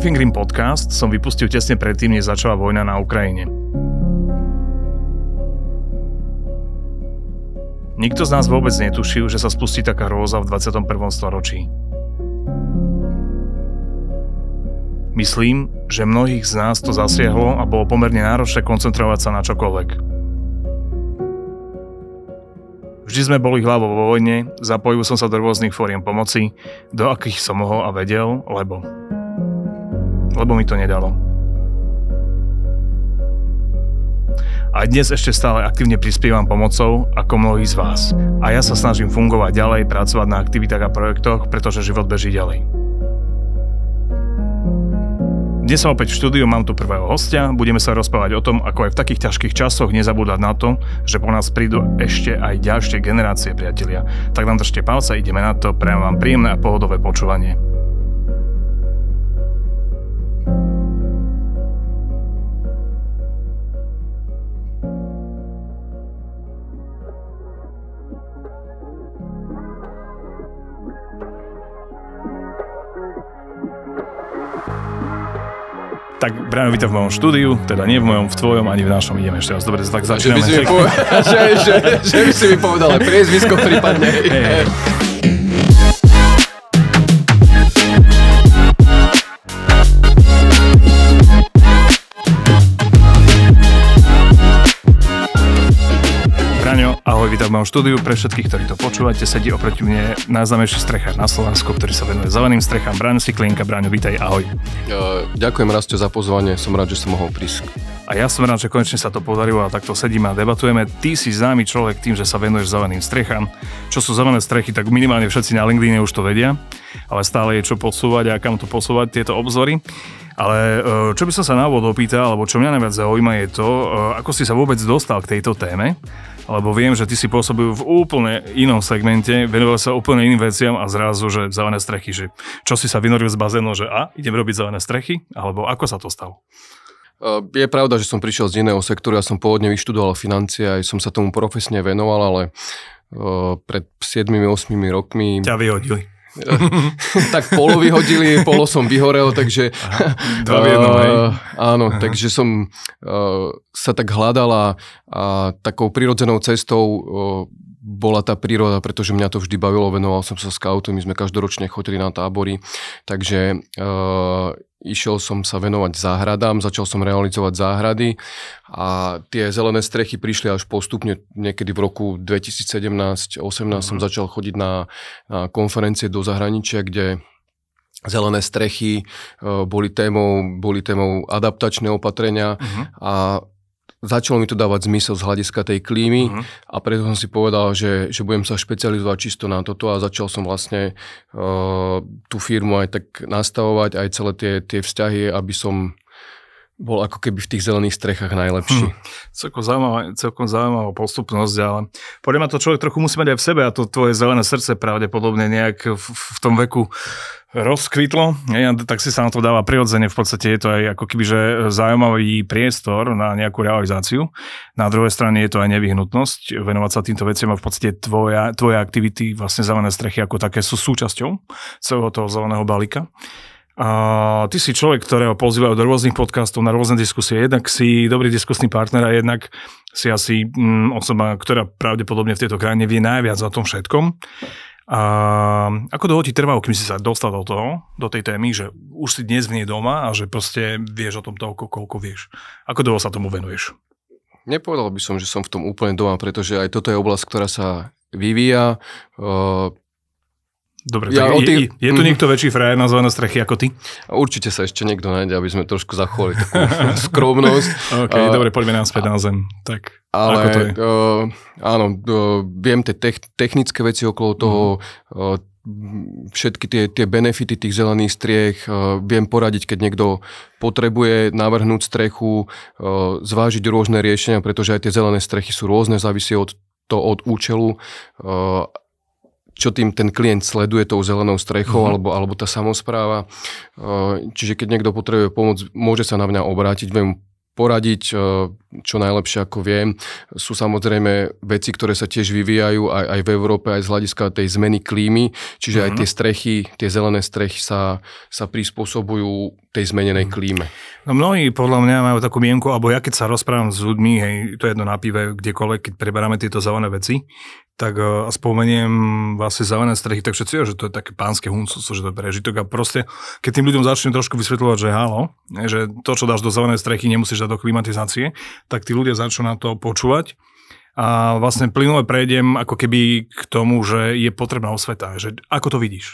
In Green podcast som vypustil tesne predtým, než začala vojna na Ukrajine. Nikto z nás vôbec netušil, že sa spustí taká róza v 21. storočí. Myslím, že mnohých z nás to zasiahlo a bolo pomerne náročné koncentrovať sa na čokoľvek. Vždy sme boli hlavou vo vojne, zapojil som sa do rôznych fóriem pomoci, do akých som mohol a vedel, lebo... Lebo mi to nedalo. A dnes ešte stále aktívne prispievam pomocou, ako mnohí z vás. A ja sa snažím fungovať ďalej, pracovať na aktivitách a projektoch, pretože život beží ďalej. Dnes som opäť v štúdiu, mám tu prvého hostia, budeme sa rozprávať o tom, ako aj v takých ťažkých časoch nezabúdať na to, že po nás prídu ešte aj ďalšie generácie priatelia. Tak nám držte palca, ideme na to, prajem vám príjemné a pohodové počúvanie. Brian, vítam v mojom štúdiu, teda nie v mojom, v tvojom, ani v našom. Ideme ešte raz. Dobre, tak začíname. Že by si mi, povedal, že, že, že by si mi povedal priezvisko prípadne. Hey, vítam v mojom štúdiu. Pre všetkých, ktorí to počúvate, sedí oproti mne najznámejší strechár na Slovensku, ktorý sa venuje zeleným strechám. Braňo Siklinka. Braňo, vítaj, ahoj. Ďakujem Rastio za pozvanie, som rád, že som mohol prísť. A ja som rád, že konečne sa to podarilo a takto sedíme a debatujeme. Ty si známy človek tým, že sa venuješ zeleným strechám. Čo sú zelené strechy, tak minimálne všetci na LinkedIn už to vedia, ale stále je čo posúvať a kam to posúvať tieto obzory. Ale e, čo by som sa na úvod opýtal, alebo čo mňa najviac zaujíma je to, e, ako si sa vôbec dostal k tejto téme lebo viem, že ty si pôsobil v úplne inom segmente, venoval sa úplne iným veciam a zrazu, že zelené strechy, že čo si sa vynoril z bazénu, že a, idem robiť zelené strechy, alebo ako sa to stalo? Je pravda, že som prišiel z iného sektoru, ja som pôvodne vyštudoval financie, aj som sa tomu profesne venoval, ale pred 7-8 rokmi... Ťa vyhodili. Tak polo vyhodili, polo som vyhorel, takže... Dva v jednom, hej. Áno, Aha. takže som uh, sa tak hľadala a takou prirodzenou cestou uh, bola tá príroda, pretože mňa to vždy bavilo, venoval som sa scoutu, my sme každoročne chodili na tábory, takže uh, išiel som sa venovať záhradám, začal som realizovať záhrady a tie zelené strechy prišli až postupne niekedy v roku 2017-18 mm-hmm. som začal chodiť na, na konferencie do zahraničia, kde zelené strechy uh, boli témou, boli témou adaptačné opatrenia uh-huh. a začalo mi to dávať zmysel z hľadiska tej klímy uh-huh. a preto som si povedal, že, že budem sa špecializovať čisto na toto a začal som vlastne uh, tú firmu aj tak nastavovať, aj celé tie, tie vzťahy, aby som bol ako keby v tých zelených strechách najlepší. Hm. Celkom, zaujímavá, celkom zaujímavá postupnosť, ale podľa ma to človek trochu musí mať aj v sebe a to tvoje zelené srdce pravdepodobne nejak v, v tom veku rozkvitlo, tak si sa na to dáva prirodzene, v podstate je to aj ako keby, že zaujímavý priestor na nejakú realizáciu. Na druhej strane je to aj nevyhnutnosť venovať sa týmto veciam a v podstate tvoja, tvoje aktivity, vlastne zelené strechy ako také sú súčasťou celého toho zeleného balíka. A ty si človek, ktorého pozývajú do rôznych podcastov na rôzne diskusie. Jednak si dobrý diskusný partner a jednak si asi mm, osoba, ktorá pravdepodobne v tejto krajine vie najviac o tom všetkom. A ako dlho ti trvalo, kým si sa dostal do toho, do tej témy, že už si dnes v nej doma a že proste vieš o tom toľko, koľko vieš. Ako dlho sa tomu venuješ? Nepovedal by som, že som v tom úplne doma, pretože aj toto je oblasť, ktorá sa vyvíja. Dobre, ja, tak je, tých... je, je tu mhm. niekto väčší frajer na zelené strechy ako ty? Určite sa ešte niekto nájde, aby sme trošku zachovali takú skromnosť. OK, uh, dobre, poďme naspäť na zem. Tak, ale ako to je? Uh, áno, uh, viem tie technické veci okolo toho, uh, všetky tie, tie benefity tých zelených striech, uh, viem poradiť, keď niekto potrebuje navrhnúť strechu, uh, zvážiť rôzne riešenia, pretože aj tie zelené strechy sú rôzne, závisí od to od účelu čo tým ten klient sleduje tou zelenou strechou uh-huh. alebo, alebo tá samozpráva. Čiže keď niekto potrebuje pomoc, môže sa na mňa obrátiť, viem poradiť, čo najlepšie ako viem. Sú samozrejme veci, ktoré sa tiež vyvíjajú aj, aj v Európe, aj z hľadiska tej zmeny klímy, čiže mm-hmm. aj tie mhm. strechy, tie zelené strechy sa, sa prispôsobujú tej zmenenej mhm. klíme. No mnohí podľa mňa majú takú mienku, alebo ja keď sa rozprávam s ľuďmi, hej, to je jedno na pive, kdekoľvek, keď preberáme tieto zelené veci, tak uh, spomeniem vlastne zelené strechy, tak všetci, že to je také pánske huncúco, že to je prežitok a proste, keď tým ľuďom začne trošku vysvetľovať, že halo, že to, čo dáš do zelenej strechy, nemusíš dať do klimatizácie, tak tí ľudia začnú na to počúvať a vlastne plynule prejdem ako keby k tomu, že je potrebná osveta. Že ako to vidíš?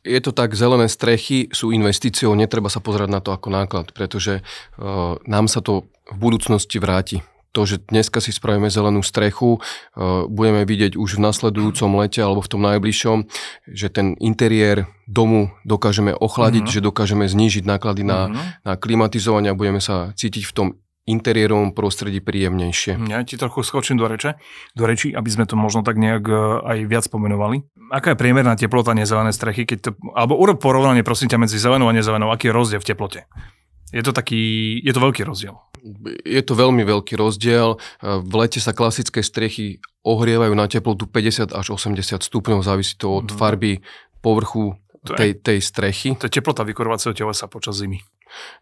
Je to tak, zelené strechy sú investíciou, netreba sa pozerať na to ako náklad, pretože uh, nám sa to v budúcnosti vráti to, že dneska si spravíme zelenú strechu, uh, budeme vidieť už v nasledujúcom lete alebo v tom najbližšom, že ten interiér domu dokážeme ochladiť, mm-hmm. že dokážeme znížiť náklady na, mm-hmm. na klimatizovanie a budeme sa cítiť v tom interiérovom prostredí príjemnejšie. Ja ti trochu skočím do reče, do reči, aby sme to možno tak nejak e, aj viac pomenovali. Aká je priemerná teplota nezelené strechy, keď to, alebo urob porovnanie prosím ťa medzi zelenou a nezelenou, aký je rozdiel v teplote? Je to taký, je to veľký rozdiel. Je to veľmi veľký rozdiel. V lete sa klasické strechy ohrievajú na teplotu 50 až 80 stupňov, závisí to od mm. farby povrchu to tej, je, tej strechy. To je teplota vykurovacieho telesa počas zimy.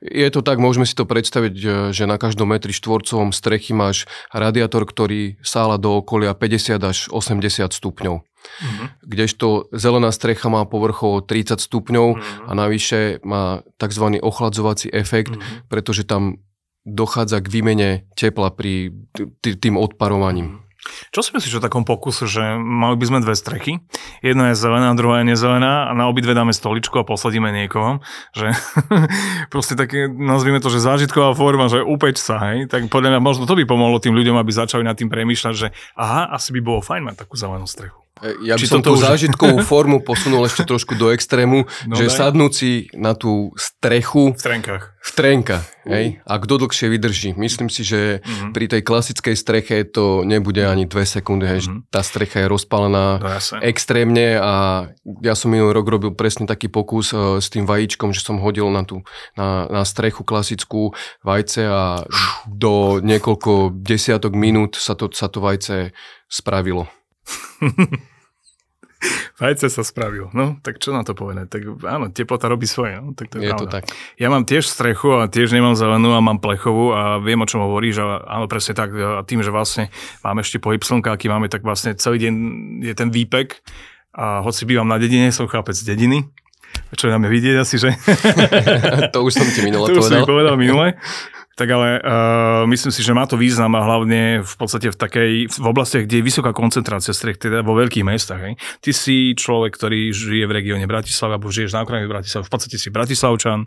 Je to tak, môžeme si to predstaviť, že na každom metri štvorcovom strechy máš radiátor, ktorý sála do okolia 50 až 80 stupňov. Mm-hmm. Kdežto zelená strecha má povrchovo 30 stupňov mm-hmm. a navyše má tzv. ochladzovací efekt, mm-hmm. pretože tam dochádza k výmene tepla pri tým odparovaním. Čo si myslíš o takom pokusu, že mali by sme dve strechy? Jedna je zelená, druhá je nezelená a na obidve dáme stoličku a posledíme niekoho. Že proste také, nazvime to, že zážitková forma, že upeč sa, hej? Tak podľa mňa možno to by pomohlo tým ľuďom, aby začali nad tým premýšľať, že aha, asi by bolo fajn mať takú zelenú strechu. Ja by Či som tú už... zážitkovú formu posunul ešte trošku do extrému, no že daj. sadnúci na tú strechu... V trenkách. V trenkách, uh. hej? A kto dlhšie vydrží. Myslím si, že uh-huh. pri tej klasickej streche to nebude ani dve sekundy, hej? Uh-huh. Tá strecha je rozpálená no, extrémne a ja som minulý rok robil presne taký pokus uh, s tým vajíčkom, že som hodil na tú na, na strechu klasickú vajce a do niekoľko desiatok minút sa to, sa to vajce spravilo. Vajce sa spravil. No, tak čo na to povedať? Tak áno, teplota robí svoje. No, tak to je, je to tak. Ja mám tiež strechu a tiež nemám zelenú a mám plechovú a viem, o čom hovoríš. A áno, presne tak. A tým, že vlastne máme ešte pohyb slnka, aký máme, tak vlastne celý deň je ten výpek. A hoci bývam na dedine, som chápec z dediny, čo nám je vidieť asi, že? to už som ti minule to povedal. To už som povedal minule. Tak ale uh, myslím si, že má to význam a hlavne v podstate v takej, v oblastiach, kde je vysoká koncentrácia strech, teda vo veľkých mestách. Hej. Ty si človek, ktorý žije v regióne Bratislava, alebo žiješ na okraji Bratislava, v podstate si Bratislavčan.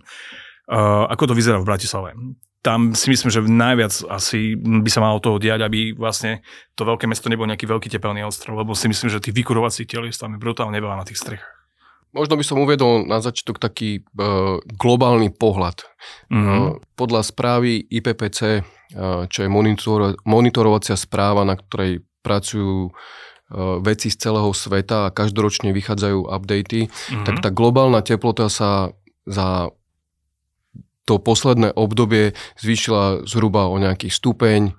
Uh, ako to vyzerá v Bratislave? Tam si myslím, že najviac asi by sa malo toho diať, aby vlastne to veľké mesto nebolo nejaký veľký tepelný ostrov, lebo si myslím, že tých vykurovacích telies tam je brutálne veľa na tých strechách. Možno by som uvedol na začiatok taký uh, globálny pohľad. Mm-hmm. Uh, podľa správy IPPC, uh, čo je monitor, monitorovacia správa, na ktorej pracujú veci z celého sveta a každoročne vychádzajú updaty, mm-hmm. tak tá globálna teplota sa za to posledné obdobie zvýšila zhruba o nejaký stupeň,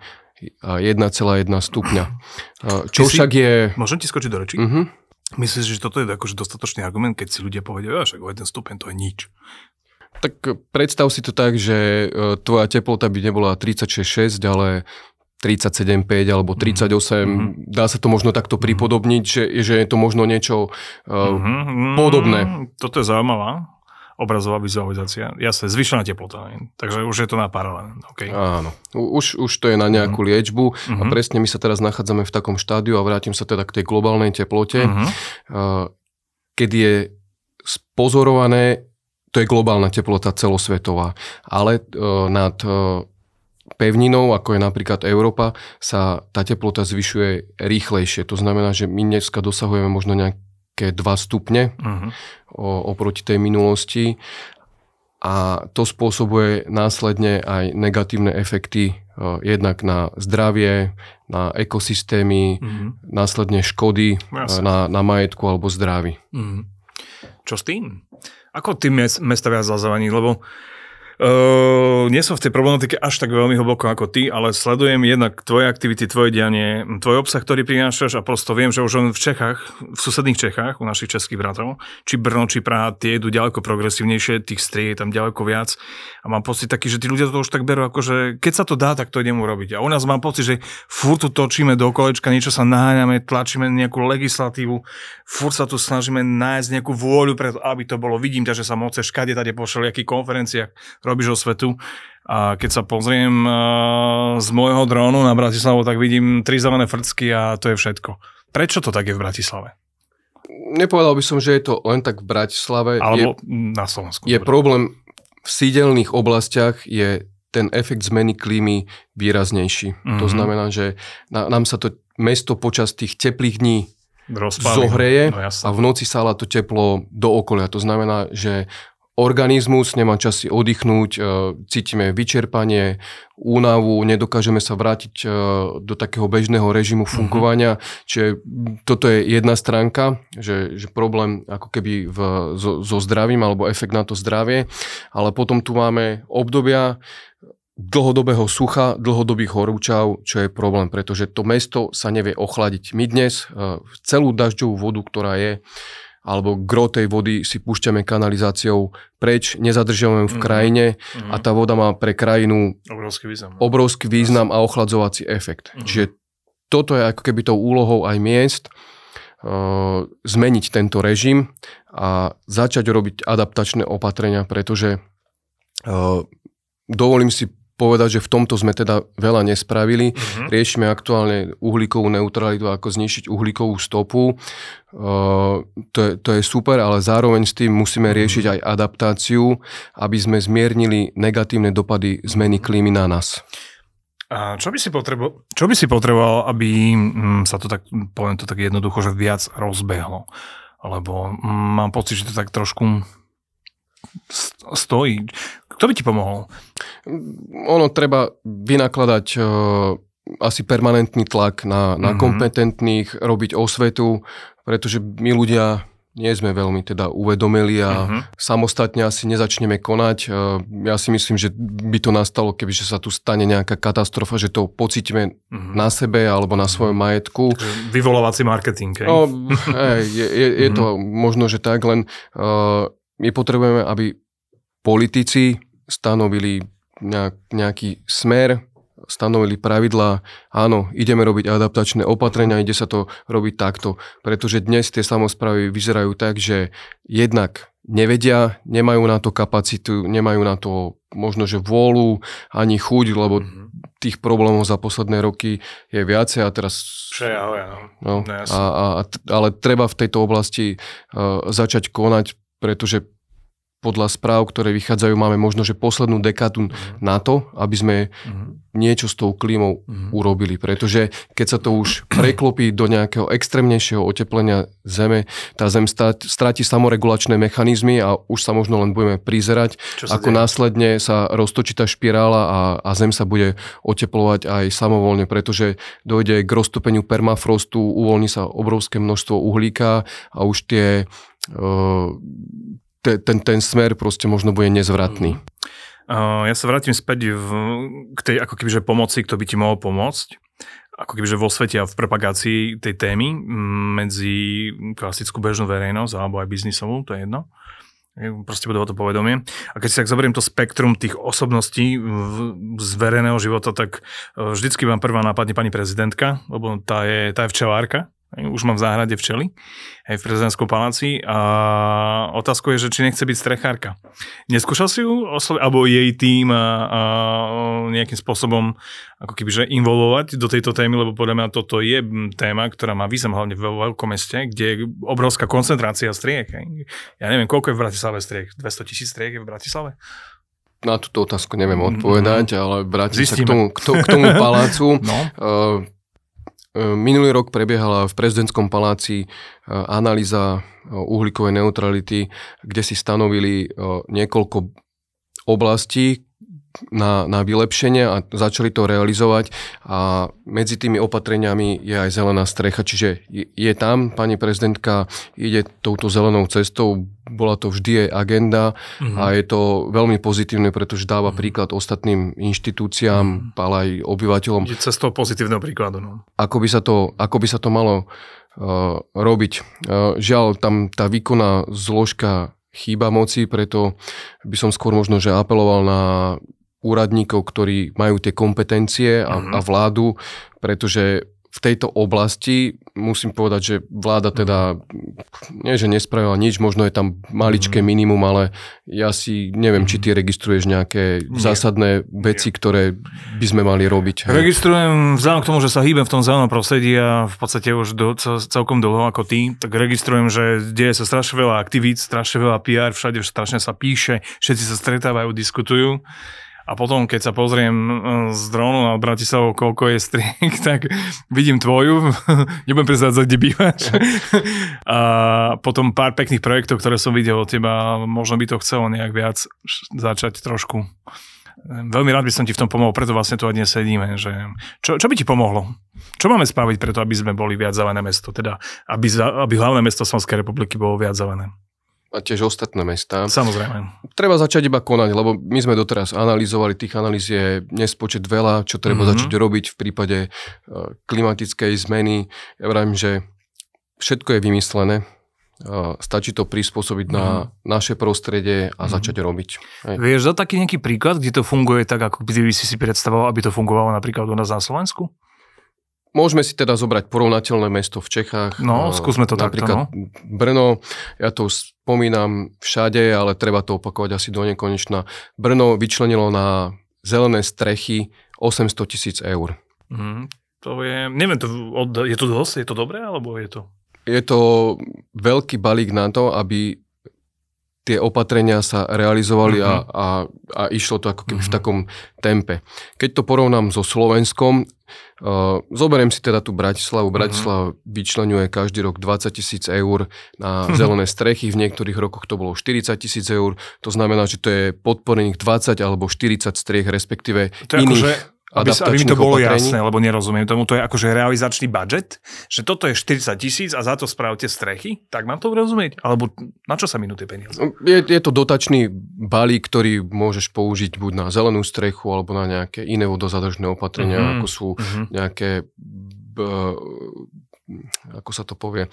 1,1 stupňa. Čo však je... Môžem ti skočiť do reči? Uh-huh. Myslíš, že toto je akože dostatočný argument, keď si ľudia povedia, že o jeden stupeň to je nič? Tak e, predstav si to tak, že e, tvoja teplota by nebola 36,6, ale 37,5 alebo 38. Mm-hmm. Dá sa to možno takto mhm. pripodobniť, že, že je to možno niečo uh, mm-hmm. podobné. Toto je zaujímavá obrazová vizualizácia. Jasne, zvyšená teplota. Takže už je to na paralel. Okay. Áno. Už, už to je na nejakú mm. liečbu mm-hmm. a mhm. presne my sa teraz nachádzame v takom štádiu a vrátim sa teda k tej globálnej teplote, mm-hmm. keď je spozorované, to je globálna teplota celosvetová, ale nad pevninou, ako je napríklad Európa, sa tá teplota zvyšuje rýchlejšie. To znamená, že my dneska dosahujeme možno nejak nejaké 2 stupne uh-huh. o, oproti tej minulosti a to spôsobuje následne aj negatívne efekty o, jednak na zdravie, na ekosystémy, uh-huh. následne škody na, na majetku alebo zdraví. Uh-huh. Čo s tým? Ako tým mesta viac zazavaní? Lebo Uh, nie som v tej problematike až tak veľmi hlboko ako ty, ale sledujem jednak tvoje aktivity, tvoje dianie, tvoj obsah, ktorý prinášaš a prosto viem, že už v Čechách, v susedných Čechách, u našich českých bratov, či Brno, či Praha, tie idú ďaleko progresívnejšie, tých strie je tam ďaleko viac a mám pocit taký, že tí ľudia to už tak berú, ako že keď sa to dá, tak to idem urobiť. A u nás mám pocit, že furt tu točíme do kolečka, niečo sa naháňame, tlačíme nejakú legislatívu, furt sa tu snažíme nájsť nejakú vôľu preto, aby to bolo. Vidím že sa moce škade tady po konferenciách robíš o svetu. A keď sa pozriem uh, z môjho drónu na Bratislavu, tak vidím tri zelené frcky a to je všetko. Prečo to tak je v Bratislave? Nepovedal by som, že je to len tak v Bratislave. Alebo je, na Slovensku. Je problém v sídelných oblastiach je ten efekt zmeny klímy výraznejší. Mm-hmm. To mhm. znamená, že na, nám sa to mesto počas tých teplých dní Rozpáli. zohreje no, a v noci sa to teplo do okolia. To znamená, že organizmus, nemá čas si oddychnúť, e, cítime vyčerpanie, únavu, nedokážeme sa vrátiť e, do takého bežného režimu mhm. fungovania. Mm-hmm. Čiže toto je jedna stránka, že, že problém ako keby v, so, so zdravím alebo efekt na to zdravie, ale potom tu máme obdobia, dlhodobého sucha, dlhodobých horúčav, čo je problém, pretože to mesto sa nevie ochladiť. My dnes e, celú dažďovú vodu, ktorá je, alebo gro tej vody si púšťame kanalizáciou preč, nezadržiavame v mhm. krajine mm-hmm. a tá voda má pre krajinu obrovský význam, no. obrovský význam a ochladzovací efekt. Mm-hmm. Čiže toto je ako keby tou úlohou aj miest, uh, zmeniť tento režim a začať robiť adaptačné opatrenia, pretože uh, dovolím si povedať, že v tomto sme teda veľa nespravili. Uh-huh. Riešime aktuálne uhlíkovú neutralitu, ako znišiť uhlíkovú stopu. Uh, to, je, to je super, ale zároveň s tým musíme mhm. riešiť aj adaptáciu, aby sme zmiernili negatívne dopady zmeny klímy na nás. A čo by si potreboval, čo by si potreboval, aby mm, sa to tak, poviem to tak jednoducho, že viac rozbehlo? Lebo mm, mám pocit, že to tak trošku stojí. Kto by ti pomohol? Ono treba vynakladať uh, asi permanentný tlak na, na mm-hmm. kompetentných, robiť osvetu, pretože my ľudia nie sme veľmi teda uvedomili a uh-huh. samostatne asi nezačneme konať. Ja si myslím, že by to nastalo, keby sa tu stane nejaká katastrofa, že to pocítime uh-huh. na sebe alebo na svojom majetku. Vyvolávací marketing. Hej? No, hej, je, je, je uh-huh. to možno, že tak, len uh, my potrebujeme, aby politici stanovili nejak, nejaký smer, stanovili pravidlá, áno, ideme robiť adaptačné opatrenia, ide sa to robiť takto, pretože dnes tie samozprávy vyzerajú tak, že jednak nevedia, nemajú na to kapacitu, nemajú na to možno, že vôľu, ani chuť, lebo mm-hmm. tých problémov za posledné roky je viacej a teraz... Všejahoj, no. no a, a, ale treba v tejto oblasti uh, začať konať, pretože podľa správ, ktoré vychádzajú, máme možno, že poslednú dekádu uh-huh. na to, aby sme uh-huh. niečo s tou klímou uh-huh. urobili. Pretože keď sa to už preklopí do nejakého extrémnejšieho oteplenia Zeme, tá Zem stráti samoregulačné mechanizmy a už sa možno len budeme prizerať, ako deje? následne sa roztočí tá špirála a, a Zem sa bude oteplovať aj samovolne, pretože dojde k roztopeniu permafrostu, uvoľní sa obrovské množstvo uhlíka a už tie te, ten, ten smer proste možno bude nezvratný. Uh, ja sa vrátim späť v, k tej ako kebyže pomoci, kto by ti mohol pomôcť ako kebyže vo svete a v propagácii tej témy medzi klasickú bežnú verejnosť alebo aj biznisovú, to je jedno. Proste budú o to povedomie. A keď si tak zoberiem to spektrum tých osobností z verejného života, tak e, vždycky vám prvá nápadne pani prezidentka, lebo tá je, tá je včelárka, už mám v záhrade včely, aj v prezidentskom paláci a otázkou je, že či nechce byť strechárka. Neskúšal si ju osloviť, alebo jej tým a, a nejakým spôsobom ako keby, že involovať do tejto témy, lebo podľa mňa toto je téma, ktorá má význam hlavne v veľkom meste, kde je obrovská koncentrácia striech. Ja neviem, koľko je v Bratislave striech? 200 tisíc striech je v Bratislave? Na túto otázku neviem odpovedať, mm-hmm. ale vrátim sa k tomu, k, to, k tomu palácu. No. Uh, Minulý rok prebiehala v prezidentskom paláci e, analýza e, uhlíkovej neutrality, kde si stanovili e, niekoľko oblastí, na, na vylepšenie a začali to realizovať a medzi tými opatreniami je aj zelená strecha, čiže je, je tam, pani prezidentka ide touto zelenou cestou, bola to vždy jej agenda mm-hmm. a je to veľmi pozitívne, pretože dáva mm-hmm. príklad ostatným inštitúciám, mm-hmm. ale aj obyvateľom. Je cestou pozitívneho príkladu. No. Ako, by sa to, ako by sa to malo uh, robiť. Uh, žiaľ, tam tá výkonná zložka chýba moci, preto by som skôr možno, že apeloval na úradníkov, ktorí majú tie kompetencie a, mm-hmm. a vládu, pretože v tejto oblasti musím povedať, že vláda teda nie, že nespravila nič, možno je tam maličké mhm. minimum, ale ja si neviem, či ty mhm. registruješ nejaké nie. zásadné veci, nie. ktoré by sme mali robiť. Hej. Registrujem, vzhľadom k tomu, že sa hýbem v tom zelenom prostredí a v podstate už do, celkom dlho ako ty, tak registrujem, že deje sa strašne veľa aktivít, strašne veľa PR, všade strašne sa píše, všetci sa stretávajú, diskutujú. A potom, keď sa pozriem e, z drónu na Bratislavu, koľko je striek, tak vidím tvoju, nebudem prezrádzať, kde bývaš. a potom pár pekných projektov, ktoré som videl od teba, možno by to chcelo nejak viac začať trošku. Veľmi rád by som ti v tom pomohol, preto vlastne tu aj dnes sedíme. Že čo, čo by ti pomohlo? Čo máme spraviť preto, aby sme boli viac zelené mesto? Teda, aby, aby hlavné mesto Slovenskej republiky bolo viac zelené a tiež ostatné mestá. Samozrejme. Treba začať iba konať, lebo my sme doteraz analyzovali, tých analýz je nespočet veľa, čo treba mm-hmm. začať robiť v prípade e, klimatickej zmeny. Ja vravím, že všetko je vymyslené, e, stačí to prispôsobiť mm. na mhm. naše prostredie a mm. začať robiť. Hej. Vieš za taký nejaký príklad, kde to funguje tak, ako by si si predstavoval, aby to fungovalo napríklad u nás na Slovensku? Môžeme si teda zobrať porovnateľné mesto v Čechách. No, skúsme to Napríklad takto, no. Brno, ja to spomínam všade, ale treba to opakovať asi do nekonečna. Brno vyčlenilo na zelené strechy 800 tisíc eur. Mm, to je, neviem, to, je to dosť? Je to dobré, alebo je to? Je to veľký balík na to, aby tie opatrenia sa realizovali uh-huh. a, mhm. a, a išlo to ako keby uh-huh. v mhm. takom tempe. Keď to porovnám so Slovenskom, uh, zoberiem si teda tú Bratislavu. Mhm. Bratislava uh-huh. vyčlenuje každý rok 20 tisíc eur na zelené strechy, v niektorých rokoch to bolo 40 tisíc eur, to znamená, že to je podporených 20 alebo 40 striech, respektíve to iných... Akože aby, aby mi to bolo opatrení. jasné, lebo nerozumiem tomu, to je akože realizačný budget, že toto je 40 tisíc a za to spravte strechy, tak mám to rozumieť? Alebo na čo sa minú tie peniaze? No, je, je to dotačný balík, ktorý môžeš použiť buď na zelenú strechu, alebo na nejaké iné vodozadržné opatrenia, mm-hmm. ako sú mm-hmm. nejaké ako sa to povie,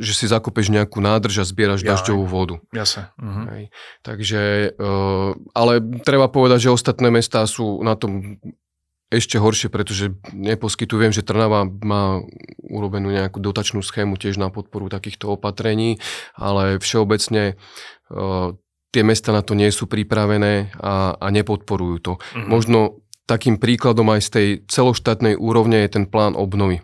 že si zakúpeš nejakú nádrž a zbieraš ja, dažďovú vodu. Jasne. Uh-huh. Hej. Takže, ale treba povedať, že ostatné mestá sú na tom ešte horšie, pretože neposkytujem, že Trnava má urobenú nejakú dotačnú schému tiež na podporu takýchto opatrení, ale všeobecne uh, tie mesta na to nie sú pripravené a, a nepodporujú to. Mm-hmm. Možno takým príkladom aj z tej celoštátnej úrovne je ten plán obnovy.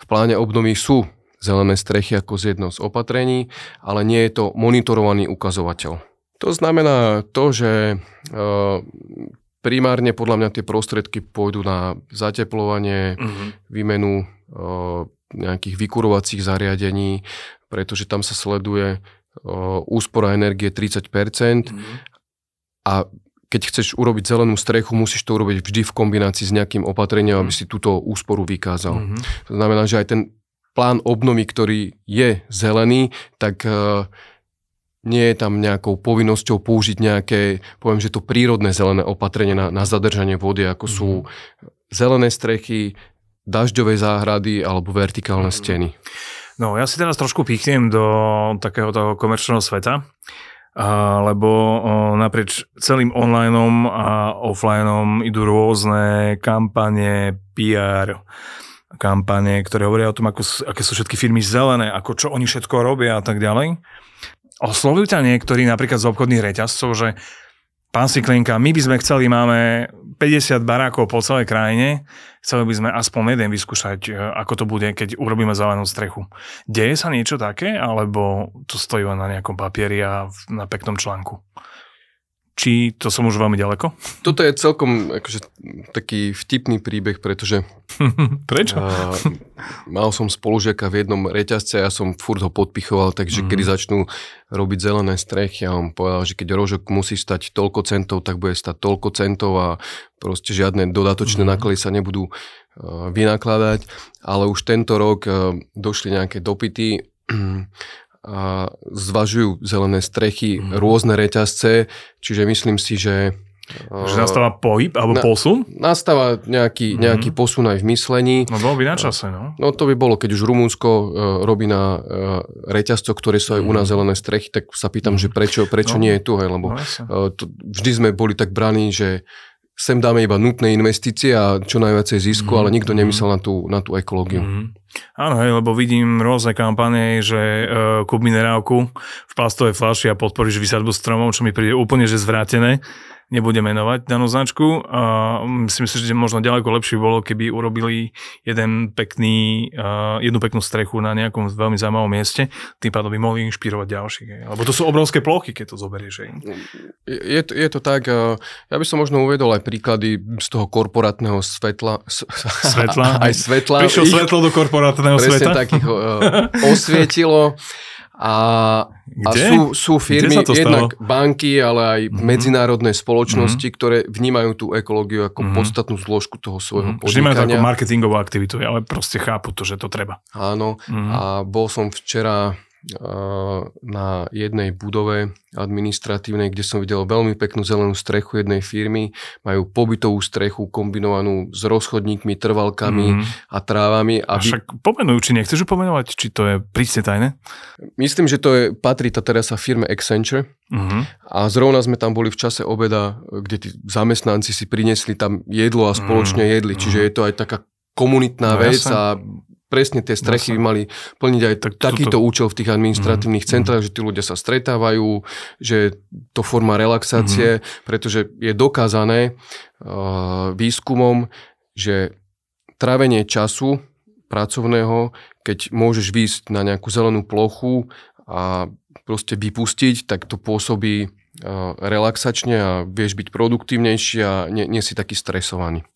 V pláne obnovy sú zelené strechy ako z jedno z opatrení, ale nie je to monitorovaný ukazovateľ. To znamená to, že uh, primárne podľa mňa tie prostriedky pôjdu na zateplovanie, mm-hmm. výmenu o, nejakých vykurovacích zariadení, pretože tam sa sleduje o, úspora energie 30%. Mm-hmm. A keď chceš urobiť zelenú strechu, musíš to urobiť vždy v kombinácii s nejakým opatrením, mm-hmm. aby si túto úsporu vykázal. Mm-hmm. To znamená, že aj ten plán obnovy, ktorý je zelený, tak nie je tam nejakou povinnosťou použiť nejaké, poviem, že to prírodné zelené opatrenie na, na zadržanie vody, ako mm. sú mhm. zelené strechy, dažďové záhrady alebo vertikálne mm. steny. No, ja si teraz trošku pichnem do takého toho komerčného sveta, lebo naprieč celým onlineom a offlineom idú rôzne kampane, PR, kampane, ktoré hovoria o tom, ako, aké sú všetky firmy zelené, ako čo oni všetko robia a tak ďalej. Oslovujú ťa niektorí napríklad z obchodných reťazcov, že pán Siklinka, my by sme chceli, máme 50 barákov po celej krajine, chceli by sme aspoň jeden vyskúšať, e, ako to bude, keď urobíme zelenú strechu. Deje sa niečo také, alebo to stojí na nejakom papieri a na peknom článku? Či to som už veľmi ďaleko? Toto je celkom akože, taký vtipný príbeh, pretože Prečo? Uh, mal som spolužiaka v jednom reťazce a ja som furt ho podpichoval, takže mm. kedy začnú robiť zelené strechy a on povedal, že keď rožok musí stať toľko centov, tak bude stať toľko centov a proste žiadne dodatočné mm. náklady sa nebudú vynakladať, ale už tento rok došli nejaké dopity a zvažujú zelené strechy, mm. rôzne reťazce, čiže myslím si, že že nastáva pohyb alebo na, posun? Nastáva nejaký, mm-hmm. nejaký posun aj v myslení. No bolo by na čase, no. No to by bolo, keď už Rumunsko uh, robí na uh, reťazcoch, ktoré sú aj mm-hmm. u nás mhm. zelené strechy, tak sa pýtam, mm-hmm. že prečo, prečo no. nie je tu, hej, lebo no, uh, to, vždy sme boli tak braní, že sem dáme iba nutné investície a čo najviacej zisku, mm-hmm. ale nikto nemyslel na tú, na tú ekológiu. Mm-hmm. Áno, hej, lebo vidím rôzne kampane, že uh, kúp minerálku v plastovej fľaši a podporíš vysadbu stromov, čo mi príde úplne že zvrátené nebudem menovať danú značku. A si myslím, že možno ďaleko lepšie bolo, keby urobili jeden pekný, jednu peknú strechu na nejakom veľmi zaujímavom mieste, tým pádom by mohli inšpirovať ďalších. Lebo to sú obrovské plochy, keď to zoberieš. Je, to, je to tak, ja by som možno uvedol aj príklady z toho korporátneho svetla. Svetla? Aj svetla. Prišlo svetlo do korporátneho sveta. Presne takých osvietilo. A, a sú, sú firmy, jednak banky, ale aj mm-hmm. medzinárodné spoločnosti, mm-hmm. ktoré vnímajú tú ekológiu ako mm-hmm. podstatnú zložku toho svojho mm-hmm. podnikania. Vnímajú to ako marketingovú aktivitu, ale proste chápu to, že to treba. Áno. Mm-hmm. A bol som včera na jednej budove administratívnej, kde som videl veľmi peknú zelenú strechu jednej firmy. Majú pobytovú strechu kombinovanú s rozchodníkmi, trvalkami mm. a trávami. A však pomenujú, či nechceš pomenovať, či to je prísne tajné? Myslím, že to je, patrí tá teraz sa firme Accenture. Mm-hmm. A zrovna sme tam boli v čase obeda, kde tí zamestnanci si priniesli tam jedlo a spoločne mm-hmm. jedli. Čiže je to aj taká komunitná no, vec a presne tie strechy by mali plniť aj tak, takýto toto... účel v tých administratívnych mm-hmm. centrách, že tí ľudia sa stretávajú, že to forma relaxácie, mm-hmm. pretože je dokázané uh, výskumom, že trávenie času pracovného, keď môžeš výjsť na nejakú zelenú plochu a proste vypustiť, tak to pôsobí uh, relaxačne a vieš byť produktívnejší a nie, nie si taký stresovaný.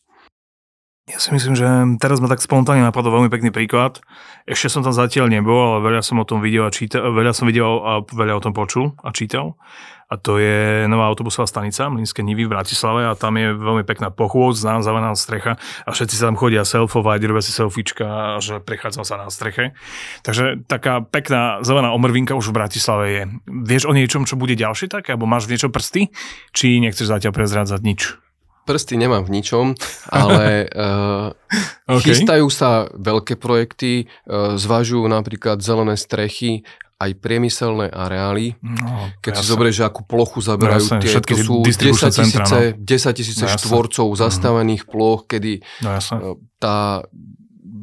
Ja si myslím, že teraz ma tak spontánne napadol veľmi pekný príklad. Ešte som tam zatiaľ nebol, ale veľa som o tom videl a čítal, veľa som videl a veľa o tom počul a čítal. A to je nová autobusová stanica Mlínske Nivy v Bratislave a tam je veľmi pekná pochôd, zelená strecha a všetci sa tam chodia selfovať, robia si selfiečka, že prechádzam sa na streche. Takže taká pekná zelená omrvinka už v Bratislave je. Vieš o niečom, čo bude ďalšie také? Alebo máš v niečo prsty? Či nechceš zatiaľ prezrádzať nič? Prsty nemám v ničom, ale uh, okay. chystajú sa veľké projekty, uh, zvažujú napríklad zelené strechy, aj priemyselné areály. No, Keď si zoberieš, že akú plochu zaberajú jasne, tie, to sú 10 tisíce, no. 10 tisíce no, štvorcov mm. zastavených ploch, kedy no, tá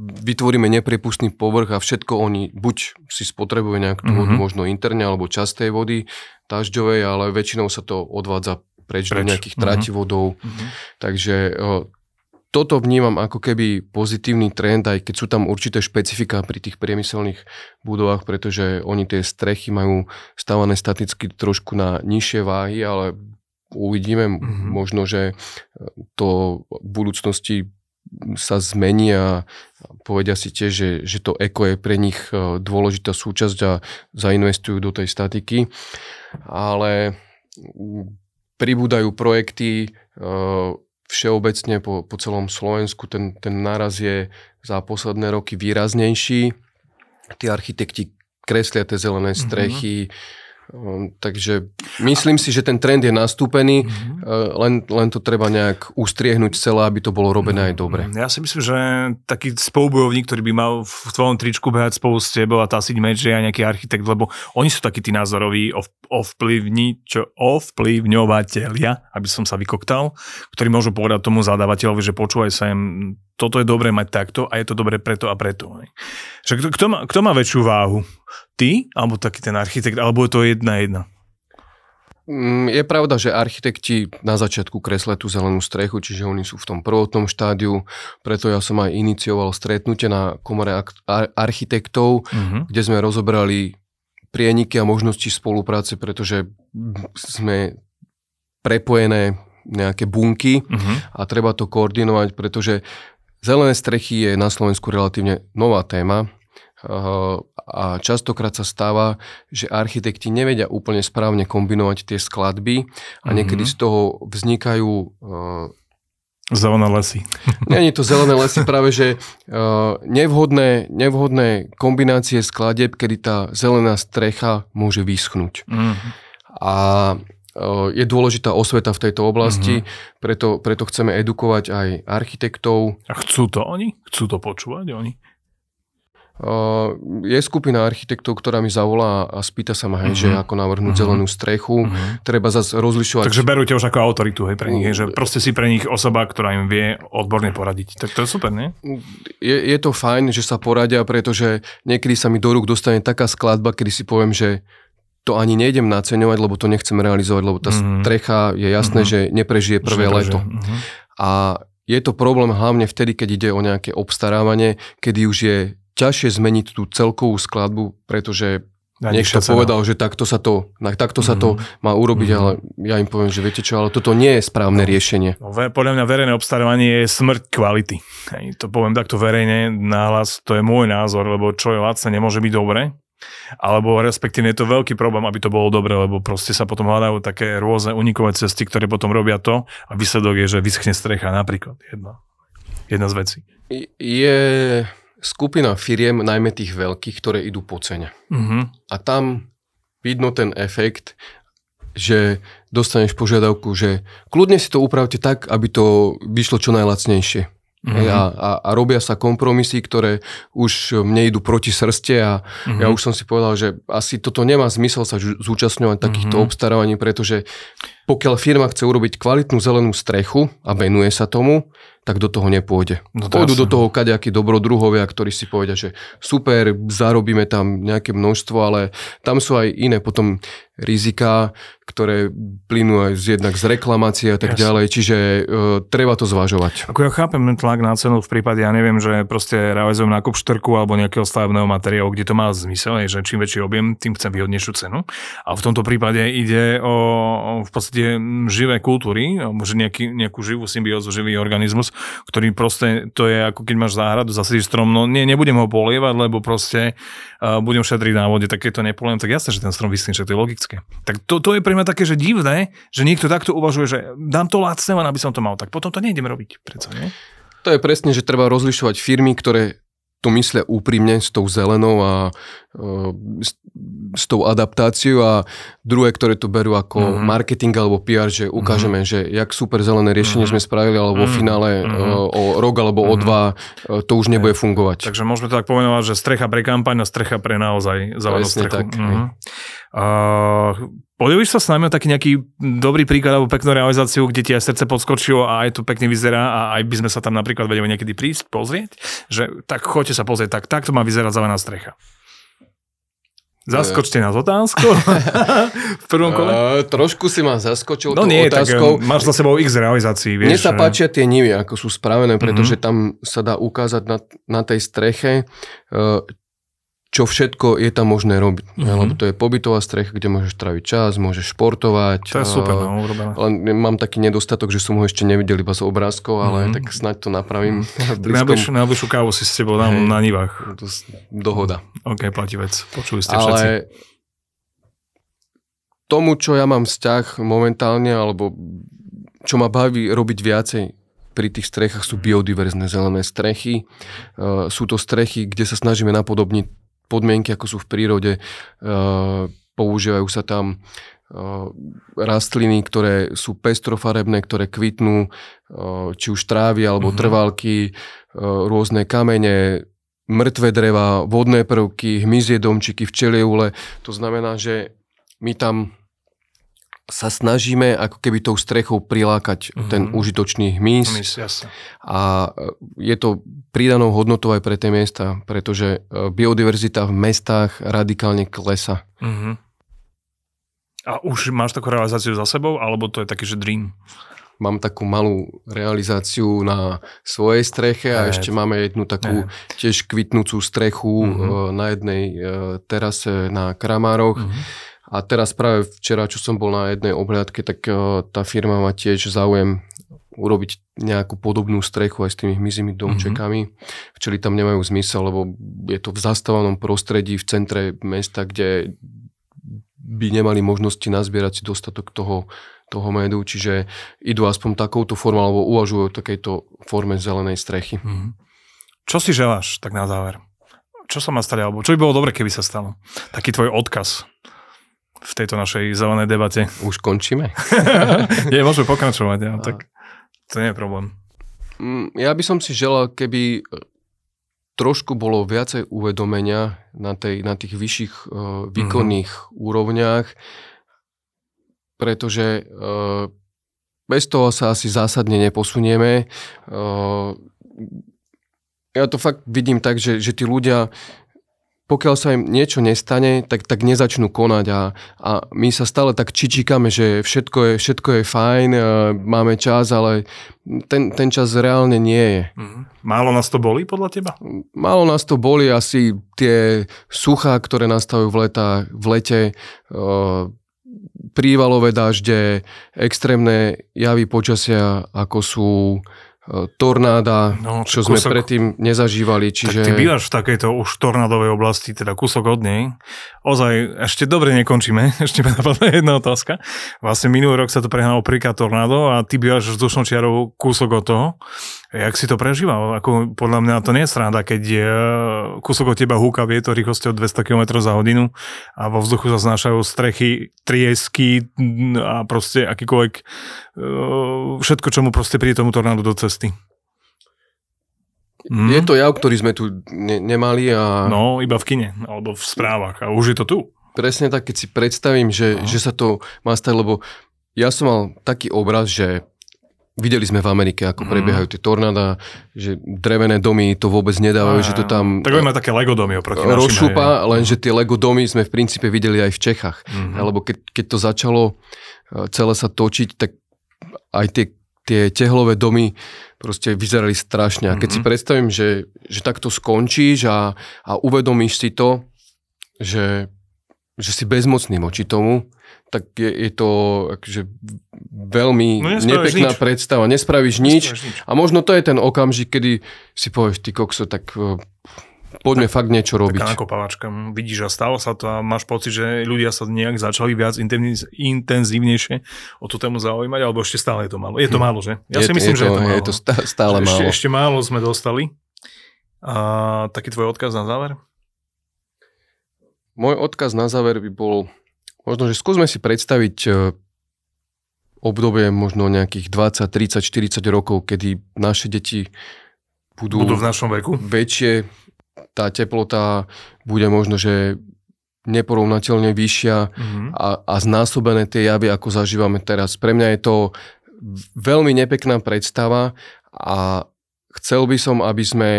vytvoríme neprepustný povrch a všetko oni buď si spotrebujú nejakú mm-hmm. vodu, možno interne, alebo častej vody dažďovej, ale väčšinou sa to odvádza preč, preč. do nejakých trativodov. Uh-huh. Takže o, toto vnímam ako keby pozitívny trend, aj keď sú tam určité špecifika pri tých priemyselných budovách, pretože oni tie strechy majú stavané staticky trošku na nižšie váhy, ale uvidíme, mm-hmm. možno, že to v budúcnosti sa zmení a povedia si tiež, že, že to eko je pre nich dôležitá súčasť a zainvestujú do tej statiky. Ale pribúdajú projekty uh, všeobecne po, po celom Slovensku. Ten, ten náraz je za posledné roky výraznejší. Tí architekti kreslia tie zelené mhm. strechy, mm-hmm Ehm, takže myslím si, že ten trend je nastúpený, mm-hmm. len, len to treba nejak ustriehnúť celé, aby to bolo robené aj dobre. Mhm. Ja si myslím, že taký spolubojovník, ktorý by mal v tvojom tričku behať spolu s tebou a tasiť meč, je aj nejaký architekt, lebo oni sú takí tí názoroví ovplyvni, čo ovplyvňovateľia, aby som sa vykoktal, ktorí môžu povedať tomu zadávateľovi, že počúvaj sa im, toto je dobré mať takto a je to dobré preto a preto. Že kto, kto, má, kto má väčšiu váhu? Ty, alebo taký ten architekt, alebo je to jedna jedna? Mm, je pravda, že architekti na začiatku kreslia tú zelenú strechu, čiže oni sú v tom prvotnom štádiu, preto ja som aj inicioval stretnutie na komore architektov, uh-huh. kde sme rozobrali prieniky a možnosti spolupráce, pretože sme prepojené nejaké bunky Uh-huh. a treba to koordinovať, pretože zelené strechy je na Slovensku relatívne nová téma a častokrát sa stáva, že architekti nevedia úplne správne kombinovať tie skladby a niekedy z toho vznikajú uh, Zelené lesy. Není to zelené lesy, práve že uh, nevhodné, nevhodné kombinácie skladieb, kedy tá zelená strecha môže vyschnúť. Uh-huh. A uh, je dôležitá osveta v tejto oblasti, preto, preto chceme edukovať aj architektov. A chcú to oni? Chcú to počúvať oni? Uh, je skupina architektov, ktorá mi zavolá a spýta sa ma, hej, že Mhm. ako navrhnúť Mhm. zelenú strechu. Uh-huh. Treba zase rozlišovať. Takže berú ťa už ako autoritu hej, pre nich, hej, že proste si pre nich osoba, ktorá im vie odborne poradiť. Tak to je super, nie? je, je to fajn, že sa poradia, pretože niekedy sa mi do rúk dostane taká skladba, kedy si poviem, že to ani nejdem naceňovať, lebo to nechcem realizovať, lebo tá Mhm. strecha je jasné, Mhm. že neprežije prvé Že- leto. Uh-huh. A je to problém hlavne vtedy, keď ide o nejaké obstarávanie, kedy už je ťažšie zmeniť tú celkovú skladbu, pretože niekto povedal, že takto sa to, takto sa to má urobiť, Mhm. ale ja im poviem, že viete čo, ale toto nie je správne No. riešenie. No, ve- podľa mňa verejné obstarávanie je smrť kvality. Hej, to poviem takto verejne nahlas, to je môj názor, lebo čo je lacné, nemôže byť dobre. Alebo respektíve je to veľký problém, aby to bolo dobre, lebo proste sa potom hľadajú také rôzne unikové cesty, ktoré potom robia to a výsledok je, že vyschne strecha napríklad. Jedna, jedna z vecí. Je skupina firiem, najmä tých veľkých, ktoré idú po cene. Uh-huh. A tam vidno ten efekt, že dostaneš požiadavku, že kľudne si to upravte tak, aby to vyšlo čo najlacnejšie. Mhm. Hej, a, a, a robia sa kompromisy, ktoré už mne idú proti srste a Mhm. ja už som si povedal, že asi toto nemá zmysel sa zúčastňovať takýchto Mhm. obstarávaní, pretože pokiaľ firma chce urobiť kvalitnú zelenú strechu a venuje sa tomu, tak do toho nepôjde. No to Pôjdu jasné. do toho kaďakí dobrodruhovia, ktorí si povedia, že super, zarobíme tam nejaké množstvo, ale tam sú aj iné potom rizika, ktoré plynú aj z, jednak z reklamácie a tak Jasne. ďalej, čiže e, treba to zvažovať. Ako ja chápem ten tlak na cenu v prípade, ja neviem, že proste realizujem nákup štrku alebo nejakého stavebného materiálu, kde to má zmysel, je, že čím väčší objem, tým chcem výhodnejšiu cenu. A v tomto prípade ide o, o v podstate mm, živé kultúry, alebo že nejaký, nejakú živú symbiózu, živý organizmus, ktorý proste, to je ako keď máš záhradu, zasadíš strom, no nie, nebudem ho polievať, lebo proste uh, budem šetriť na vode, tak keď to nepoliem, tak jasne, že ten strom vyschne, že to je logické. Tak to, to je pre mňa také, že divné, že niekto takto uvažuje, že dám to lacné, aby som to mal, tak potom to nejdem robiť, predsa, nie? To je presne, že treba rozlišovať firmy, ktoré to myslia úprimne s tou zelenou a e, s, s tou adaptáciou a druhé, ktoré to berú ako Mhm. mm-hmm. marketing alebo PR, že ukážeme, mm-hmm. že jak super zelené riešenie Mhm. mm-hmm. sme spravili, alebo vo Mhm. finále Mhm. mm-hmm. o rok alebo mm-hmm. o dva e, to už nebude fungovať. Takže môžeme to tak pomenovať, že strecha pre kampaň a strecha pre naozaj zelenú Presne strechu. tak, Mhm. Uh, Podeliš sa s nami o taký nejaký dobrý príklad alebo peknú realizáciu, kde ti aj srdce podskočilo a aj to pekne vyzerá a aj by sme sa tam napríklad vedeli niekedy prísť, pozrieť, že tak choďte sa pozrieť, tak takto má vyzerať zelená strecha. Zaskočte nás otázkou v prvom kole. Uh, trošku si ma zaskočil No nie, tak otázkou. um, máš za sebou x realizácií, Mne vieš. sa že- páčia tie nivy, ako sú spravené, pretože Mhm. tam sa dá ukázať na, na tej streche, čo všetko je tam možné robiť. Mhm. Lebo to je pobytová strecha, kde môžeš tráviť čas, môžeš športovať. To je super, no, urobené. Len mám taký nedostatok, že som ho ešte nevidel iba z obrázkov, ale Mhm. tak snáď to napravím. blízkom- najbližšiu, najbližšiu kávu si s tebou dám Hej. na nivách. To Dohoda. OK, platí vec. Počuli ste všetci. Ale tomu, čo ja mám vzťah momentálne, alebo čo ma baví robiť viacej pri tých strechách sú biodiverzné zelené strechy. Uh, sú to strechy, kde sa snažíme napodobniť podmienky, ako sú v prírode. Uh, používajú sa tam uh, rastliny, ktoré sú pestrofarebné, ktoré kvitnú, uh, či už trávy alebo Mhm. trvalky, rôzne kamene, mŕtve dreva, vodné prvky, hmyzie domčiky, včelie úle. To znamená, že my tam sa snažíme ako keby tou strechou prilákať Mhm. ten užitočný hmyz jasne. a e, je to pridanou hodnotou aj pre tie miesta, pretože e, biodiverzita v mestách radikálne klesa. Mhm. A už máš takú realizáciu za sebou, alebo to je taký, že dream? Mám takú malú realizáciu na svojej streche a Hej. ešte máme jednu takú tiež kvitnúcu strechu Mhm. e, na jednej terase na Kramároch Mhm. A teraz práve včera, čo som bol na jednej obhliadke, tak uh, tá firma má tiež záujem urobiť nejakú podobnú strechu aj s tými hmyzými domčekami. Mm-hmm. Včeli tam nemajú zmysel, lebo je to v zastávanom prostredí v centre mesta, kde by nemali možnosti nazbierať si dostatok toho, toho medu, čiže idú aspoň takouto formou alebo uvažujú o takejto forme zelenej strechy. Mm-hmm. Čo si želáš tak na záver? Čo sa má stať, alebo čo by bolo dobre, keby sa stalo? Taký tvoj odkaz v tejto našej zelenej debate. Už končíme? Nie, môžeme pokračovať, ja, tak to nie je problém. Mm, ja by som si želal, keby e, trošku bolo viacej uvedomenia na, tej, na tých vyšších uh, výkonných mm-hmm. úrovniach, pretože uh, bez toho sa asi zásadne neposunieme. Uh, ja to fakt vidím tak, že, že tí ľudia pokiaľ sa im niečo nestane, tak, tak nezačnú konať a, a my sa stále tak čičíkame, že všetko je, všetko je fajn, máme čas, ale ten, ten čas reálne nie je. Mm. Málo nás to boli podľa teba? Málo nás to boli asi tie suchá, ktoré nastavujú v, leta, v lete, uh, prívalové dažde, extrémne javy počasia, ako sú E, tornáda, no, čo kúsok, sme predtým nezažívali. Čiže... Tak ty bývaš v takejto už tornádovej oblasti, teda kúsok od nej. Ozaj, ešte dobre nekončíme, ešte ma napadla jedna otázka. Vlastne minulý rok sa to prehnalo príklad tornádo a ty bývaš vzdušnou čiarou kúsok od toho. Jak si to prežíval? Ako, podľa mňa to nie je sranda, keď je kúsok od teba húka vietor rýchlosťou 200 km za hodinu a vo vzduchu sa znášajú strechy, triesky a proste akýkoľvek e, všetko, čo mu proste príde tomu tornádu do cesty. Hmm. Je to jav, ktorý sme tu ne- nemali a... No, iba v kine, alebo v správach a už je to tu. Presne tak, keď si predstavím, že, no. že sa to má stať, lebo ja som mal taký obraz, že Videli sme v Amerike, ako mm. prebiehajú tie tornáda, že drevené domy to vôbec nedávajú, a, že to tam... Tak máme také Lego domy oproti Rozšupa, lenže tie Lego domy sme v princípe videli aj v Čechách. Mm. Lebo keď, keď to začalo e, celé sa točiť, tak aj tie, tie tehlové domy proste vyzerali strašne. A keď mm. si mhm. predstavím, že, že takto skončíš a, a uvedomíš si to, že, že si bezmocný voči tomu, tak je, je to akože veľmi no, nepekná nič. predstava. Nespravíš nič, nič a možno to je ten okamžik, kedy si povieš, ty kokso, tak uh, poďme tak, fakt niečo robiť. Taká nakopávačka. Vidíš a stalo sa to a máš pocit, že ľudia sa nejak začali viac intenzívnejšie o tú tému zaujímať, alebo ešte stále je to málo. Je to hm. málo, že? Ja je, si myslím, je to, že je to málo. Je to stále málo. Ešte, ešte málo sme dostali. A taký tvoj odkaz na záver? Môj odkaz na záver by bol Možno, že skúsme si predstaviť e, obdobie možno nejakých 20, 30, 40 rokov, kedy naše deti budú, budú v našom veku. väčšie, tá teplota bude možno, že neporovnateľne vyššia mm-hmm. a, a znásobené tie javy, ako zažívame teraz. Pre mňa je to veľmi nepekná predstava a chcel by som, aby sme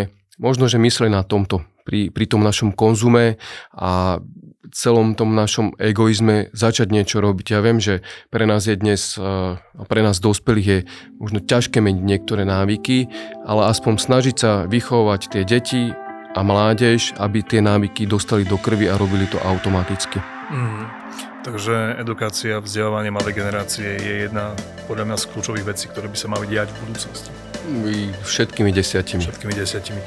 možno, že mysleli na tomto, pri, pri tom našom konzume a celom tom našom egoizme začať niečo robiť. Ja viem, že pre nás je dnes, a pre nás dospelých je možno ťažké meniť niektoré návyky, ale aspoň snažiť sa vychovať tie deti a mládež, aby tie návyky dostali do krvi a robili to automaticky. Mm. Takže edukácia, vzdelávanie mladej generácie je jedna podľa mňa z kľúčových vecí, ktoré by sa mali diať v budúcnosti. Všetkými desiatimi. Všetkými desiatimi.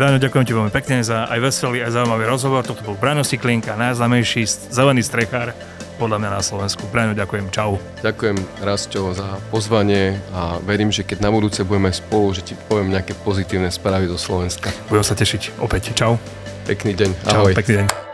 Braňo, ďakujem ti veľmi pekne za aj veselý, aj zaujímavý rozhovor. Toto bol Braňo Siklinka, najznámejší zelený strechár podľa mňa na Slovensku. Braňo, ďakujem, čau. Ďakujem, Rastio, za pozvanie a verím, že keď na budúce budeme spolu, že ti poviem nejaké pozitívne správy do Slovenska. Budem sa tešiť opäť. Čau. Pekný deň. Ahoj. Čau, pekný deň.